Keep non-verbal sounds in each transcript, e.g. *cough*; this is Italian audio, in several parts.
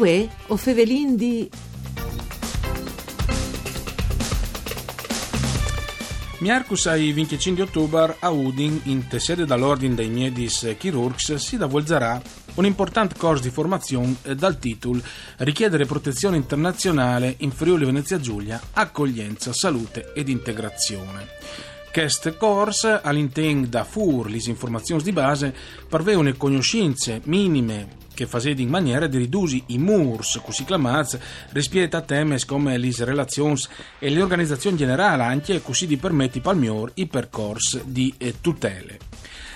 Uè, o fevelin di... Miarcus ai 25 ottobre a Udin, in sede dall'Ordine dei Miedis Chirurgs, si davolgerà un importante corso di formazione dal titolo Richiedere protezione internazionale in Friuli Venezia Giulia, accoglienza, salute ed integrazione. Questo corso, all'interno da FUR, le informazioni di base, parvevano conoscenze minime che faceva in maniera di ridurre i murs, così chiamati, rispetto a temi come le relazioni e le organizzazioni generali, anche così di permetti al miglior i percorsi di eh, tutele.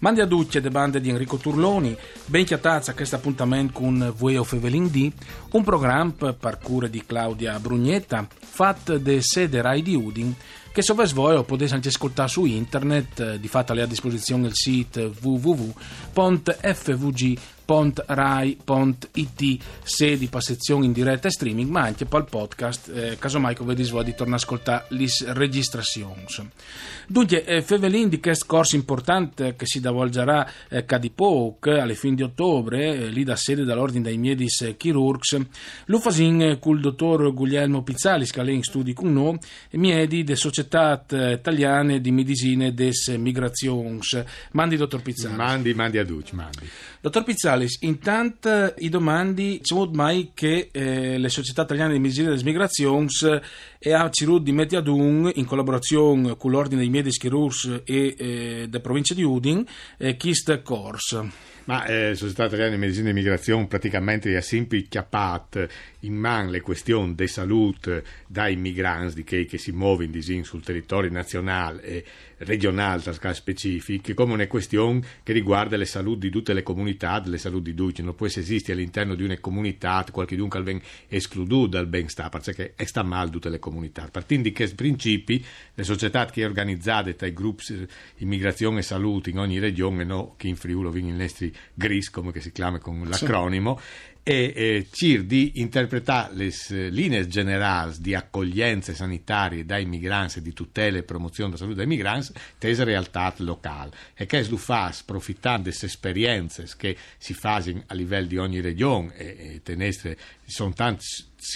Mandi a ducce de bande di Enrico Turloni, ben chiatazza questo appuntamento con Vueo Fevelin D, un programma per cura di Claudia Brugnetta, fatto de sede Rai di Udin, che se voi potete anche ascoltare su internet, eh, di fatto è a disposizione il sito www.fvg.com rai.it sedi per sezioni in diretta e streaming ma anche per il podcast eh, casomai come vedi di tornare a ascoltare le registrazioni dunque eh, Fevelin di questo corso importante che si davolgerà eh, Cadipoc alle fine di ottobre eh, lì da sede dall'ordine dei Miedis eh, Chirurgs. Lo fasin eh, col dottor Guglielmo Pizzalis che in studi con noi Miedi de società eh, italiane di medicine des migrations. Mandi dottor Pizzalis mandi mandi a Duc mandi. Dottor Pizzalis Gonzales, intanto i domandi c'è mai che eh, le società italiane di medicina delle migrazioni e a Cirud di Mediadun in collaborazione con l'Ordine dei Medici Chirurgi e eh, della provincia di Udin, eh, Kist Course. Ma eh, Società Italiana di Medicina e Migrazione praticamente ha sempre chiappato in man le questioni di salute dai migranti che, che si muovono sul territorio nazionale e regionale, tra specifiche, come una questione che riguarda le salute di tutte le comunità, le salute di tutti. Non può esistere all'interno di una comunità qualche dunque escluso dal benestare, perché sta male tutte le comunità. Partendo di questi principi, le società che organizzate tra i gruppi immigrazione e salute in ogni regione, no, che in Friuli, in Nestri GRIS, come si chiama con l'acronimo, e eh, CIR di interpretare le linee generali di accoglienze sanitarie dai migranti e di tutela e promozione della salute dei migranti tese realtà locale e che lo fa approfittando delle esperienze che si fanno a livello di ogni regione e, e tenestre, sono tante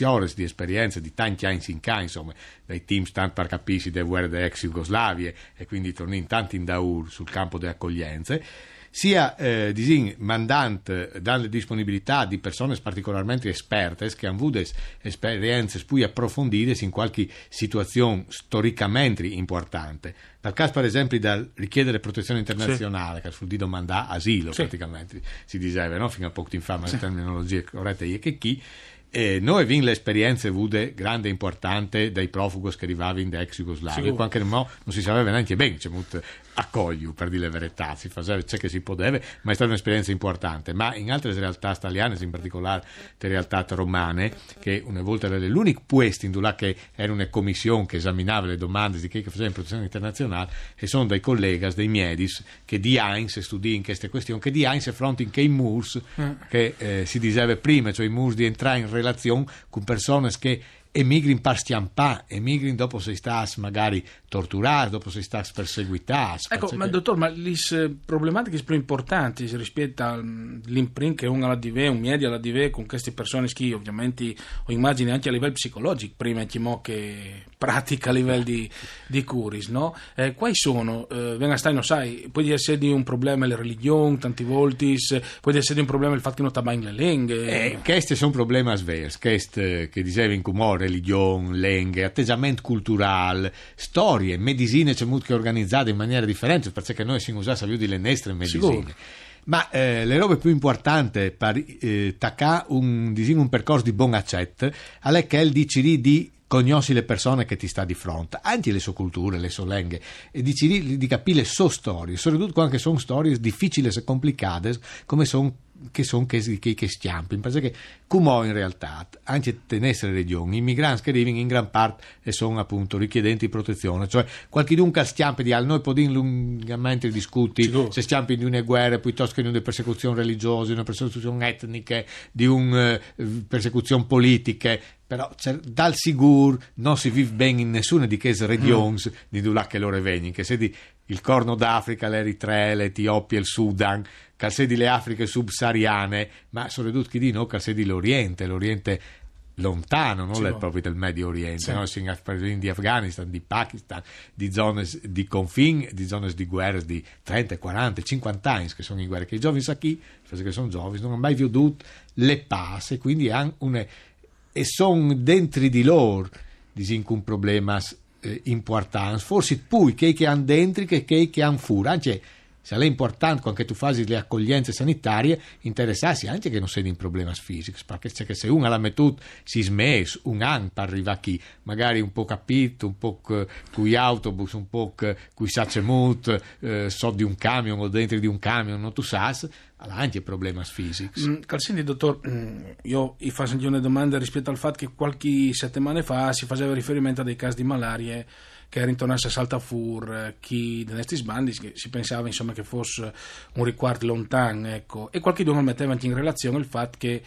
ore di esperienze di tanti anni in ca, insomma, dai team stanno per capirsi delle guerre dell'ex Jugoslavia e quindi tornano tanti in daur sul campo delle accoglienze sia eh, disin, mandante dalle disponibilità di persone particolarmente esperte che hanno avuto esperienze più approfondite in qualche situazione storicamente importante. Dal caso, per esempio, da richiedere protezione internazionale, sì. che sul di domanda asilo, sì. praticamente si diceva, no? fino a poco in fa, ma sì. le terminologie corrette, e che chi e noi abbiamo le esperienze avute grande e importante dai profughi che arrivavano da ex Jugoslavia, quando non si sapeva neanche bene, c'è molto accoglio per dire la verità, si faceva ciò che si poteva, ma è stata un'esperienza importante. Ma in altre realtà italiane, in particolare le realtà romane, che una volta era l'unico puesto in là che era una commissione che esaminava le domande di chi che faceva protezione internazionale, e sono dei colleghi, dei miedis, che di Heinz studi in queste questioni, che di Heinz affrontano che i murs, mm. che eh, si diceva prima, cioè i murs di entrare in relazione con persone che emigrin par stiampà, emigrin dopo sei stas magari torturati, dopo sei stas perseguitati. Ecco, ma che... dottor, ma le problematiche più importanti rispetto all'imprint che uno la dive, un media la dive con queste persone che ovviamente ho immagini anche a livello psicologico, prima che pratica a livello di, di curis, no? Eh, quali sono? Eh, venga stai, non sai, può essere di un problema la religione, tanti volti, può essere di un problema il fatto che non tabain le lingue. Eh, questi sono problemi svers, questi che diceva in comore religione, lingue, atteggiamento culturale, storie, medicine c'è molto che organizzate in maniera differente, perché noi si usa di le nostre medicine. Sicuro. Ma eh, le robe più importanti per eh, taccare un, un, percorso di buon accetto è che il dici di conosci le persone che ti sta di fronte, anche le sue culture, le sue lingue, e dici di capire le sue storie, soprattutto anche sono storie difficili e complicate, come sono che sono che, che, che stiampi, perché come in realtà, anche queste regioni, i migranti che arrivano in gran parte e sono appunto richiedenti protezione, cioè qualche dunque stiampi di al noi possiamo lungamente discuti Sicuro. se stiampi di una guerra piuttosto che di una persecuzione religiosa, di una persecuzione etnica, di una uh, persecuzione politica, però dal sicuro non si vive bene in nessuna di queste regioni mm. di là che loro vengono, che se di il Corno d'Africa, l'Eritrea, l'Etiopia, il Sudan, calsedi le Afriche subsahariane, ma soprattutto chi di no, calsedi l'Oriente, l'Oriente lontano, non sì, proprio del Medio Oriente, sì. no? si di Afghanistan, di Pakistan, di zone di confine, di zone di guerre di 30, 40, 50 anni che sono in guerra, che i giovani sa chi, perché sono giovani, non hanno mai veduto le passe, quindi hanno una, e sono dentro di loro disinco un problema eh, importante, forse più che hanno dentro che che hanno fuori, anzi è importante quando tu fai le accoglienze sanitarie interessarsi anche che non sia in problemi fisici perché se uno l'ha mettuto si smesso un anno per arrivare qui magari un po' capito un po' con gli autobus un po' con i sacemut eh, so di un camion o dentro di un camion non tu sai ha anche problemi fisici mm, Calsini dottor mm, io vi faccio una domanda rispetto al fatto che qualche settimana fa si faceva riferimento a dei casi di malaria che ritornasse a Saltafur, eh, chi di questi sbandi si pensava insomma, che fosse un riguardo lontano, ecco. e qualche giorno metteva anche in relazione il fatto che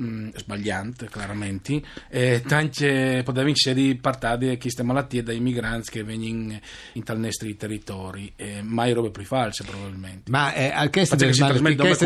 mh, mm, sbagliante, chiaramente. E tante potevano essere partite queste malattie dai migranti che vengono in, tal nostri territori, e mai robe più false probabilmente. Ma eh, questo del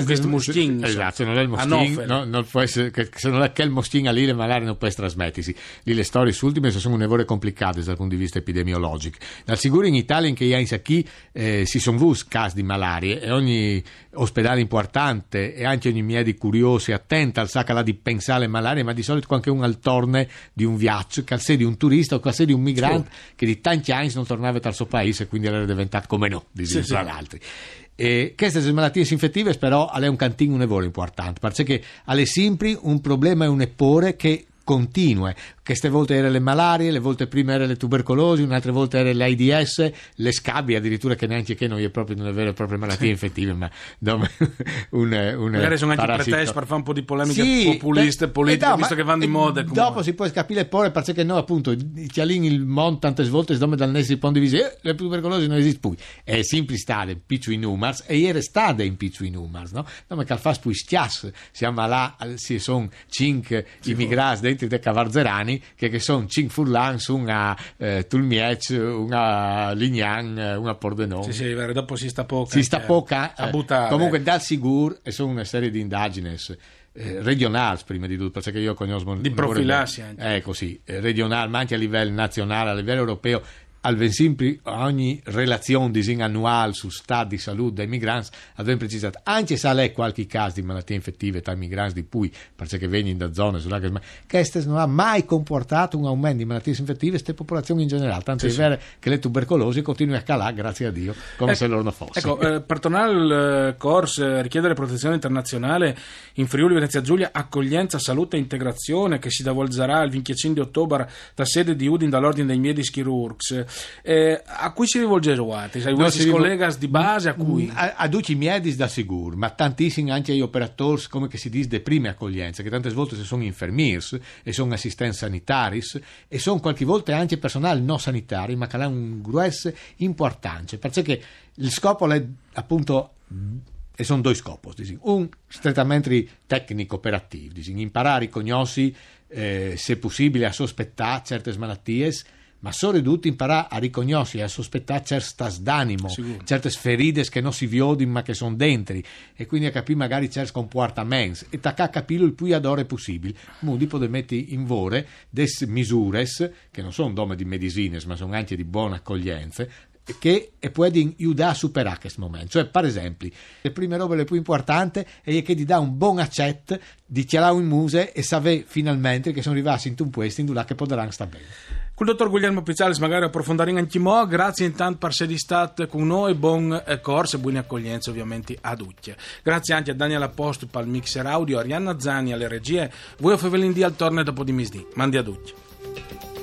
questo mustin, esatto, non è il mustin, no, non può essere, che, se non è che il mustin a lì le malarie non può trasmettersi. Lì le storie ultime sono un'evore complicate dal punto di vista epidemiologico. Dal sicuro in Italia in che in qui eh, si sono avuti casi di malarie e ogni ospedale importante e anche ogni medico curioso e attento al sacca di pensare malaria, ma di solito anche un al torne di un viaggio, che di un turista o che di un migrante sì. che di tanti anni non tornava dal suo paese e quindi era diventato come no, di sì, sì. l'altro. E queste malattie infettive però hanno un cantino un importante, perché alle simpli un problema è un eppore che continue. Queste volte erano le malarie, le volte prima erano le tubercolosi, un'altra volta era l'AIDS, le scabbie, addirittura che neanche che non è proprio una vera e propria malattia infettiva, ma *laughs* un, un Magari sono anche pretesti per fare un po' di polemiche sì, populiste, politiche, no, visto che vanno di moda. Come... Dopo si può capire pure perché noi appunto lì il mondo tante volte dove dal nesti ponti di eh, le tubercolosi non esiste più. È sempre stata in piccio in numars e ieri è stata in piccio in numars, no? No, ma che poi stias, siamo là, si sono cinque immigrati dentro de Cavarzerani che, che sono cinque furlan su una eh, Tulmiec, una Lignan, una Pordenone. Sì, sì, dopo si sta poca. Si sta eh, poca. a buttare. comunque dal Sigur e sono una serie di indagini eh, regionali prima di tutto, perché io conosco di profilassi anche. Ecco sì, eh, regionali, ma anche a livello nazionale, a livello europeo al sempre ogni relazione annuale su stato di salute dei migranti abbiamo precisato. Anche se lei qualche caso di malattie infettive tra i migranti di cui perché vengono da zone sulla che questo non ha mai comportato un aumento di malattie infettive queste popolazioni in generale tanto sì, è vero sì. che le tubercolosi continuano a calare grazie a Dio come ecco, se loro non fossero. ecco eh, per tornare al eh, corso eh, richiedere protezione internazionale in Friuli Venezia Giulia accoglienza salute e integrazione che si davolgerà il 25 di ottobre da sede di Udin dall'ordine dei Miedis Chirurgs eh, a cui si rivolge Ruati? Sai, no, si collega di base a cui? A, a Duci Miedis da sicuro, ma tantissimi anche gli operatori, come si dice, di prime accoglienze, che tante volte sono infermiers e sono assistenti sanitari e sono qualche volta anche personale non sanitario, ma che hanno un grosso importante, perché il scopo è appunto e sono due scopi. Un strettamente tecnico operativo, imparare a conoscere, eh, se possibile, a sospettare certe malattie ma soprattutto imparare a riconoscere e a sospettare certe stas d'animo, Sicuro. certe ferite che non si vedono ma che sono dentro e quindi a capire magari certi comportamenti e a capire il più adore possibile. Quindi potete mettere in vore delle misure che non sono dome di medicine ma sono anche di buona accoglienza che può aiutare a superare questo momento. Cioè, per esempio, le prime robe le più importanti è che ti dà un buon accetto di chiarare in muse e sapere finalmente che sono arrivati in un posto in cui potranno stare bene. Con il dottor Guglielmo Pizzales magari approfondare anche mo, grazie intanto per essere stato con noi, buon eh, corso e buone accoglienze ovviamente a tutti. Grazie anche a Daniela Post per il mixer audio, Arianna Zani alle regie, voi a Fevelin di al torno dopo di misdì. Mandi a tutti.